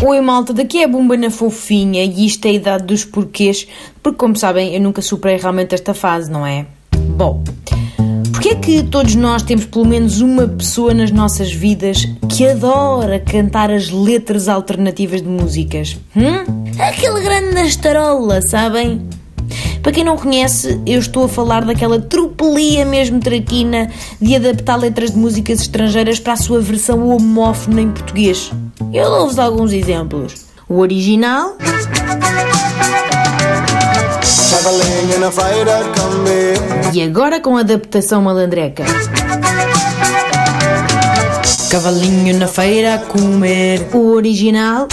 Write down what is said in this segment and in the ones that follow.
Oi malta, daqui é a Bumba na Fofinha e isto é a idade dos porquês, porque como sabem eu nunca superei realmente esta fase, não é? Bom, porquê é que todos nós temos pelo menos uma pessoa nas nossas vidas que adora cantar as letras alternativas de músicas? Hum? Aquele grande nastarola, sabem? Para quem não conhece, eu estou a falar daquela tropelia mesmo traquina de adaptar letras de músicas estrangeiras para a sua versão homófona em português. Eu dou-vos alguns exemplos. O original. E agora com a adaptação malandreca. Cavalinho na feira a comer. O original.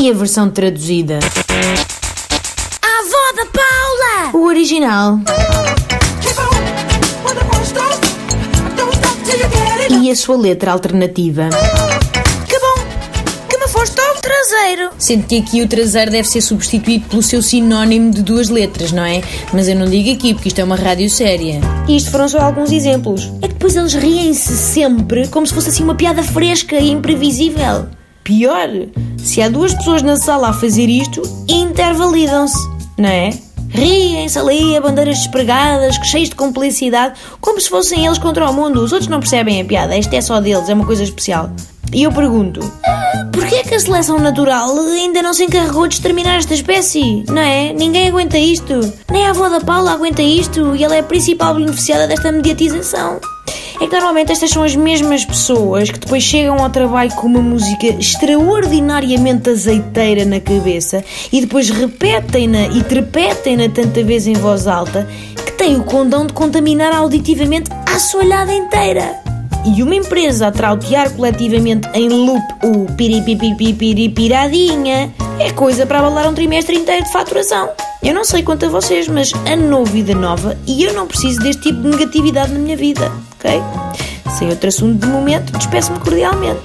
E a versão traduzida. A avó da Paula! O original. E a sua letra alternativa. Que bom! Que me foste ao traseiro! Sendo que aqui o traseiro deve ser substituído pelo seu sinónimo de duas letras, não é? Mas eu não digo aqui porque isto é uma rádio séria. E isto foram só alguns exemplos. É que depois eles riem-se sempre como se fosse assim uma piada fresca e imprevisível. Pior, se há duas pessoas na sala a fazer isto, intervalidam-se, não é? Riem-se ali a bandeiras despregadas, cheios de complicidade, como se fossem eles contra o mundo. Os outros não percebem a piada, isto é só deles, é uma coisa especial. E eu pergunto: porquê é que a seleção natural ainda não se encarregou de exterminar esta espécie? Não é? Ninguém aguenta isto. Nem a avó da Paula aguenta isto e ela é a principal beneficiada desta mediatização. É que normalmente estas são as mesmas pessoas que depois chegam ao trabalho com uma música extraordinariamente azeiteira na cabeça e depois repetem-na e trepetem-na tanta vez em voz alta que têm o condão de contaminar auditivamente a assoalhada inteira. E uma empresa a trautear coletivamente em loop o piripipipipiripiradinha é coisa para abalar um trimestre inteiro de faturação. Eu não sei quanto a vocês, mas ano novo, vida nova e eu não preciso deste tipo de negatividade na minha vida, ok? Sem outro assunto de momento, despeço-me cordialmente.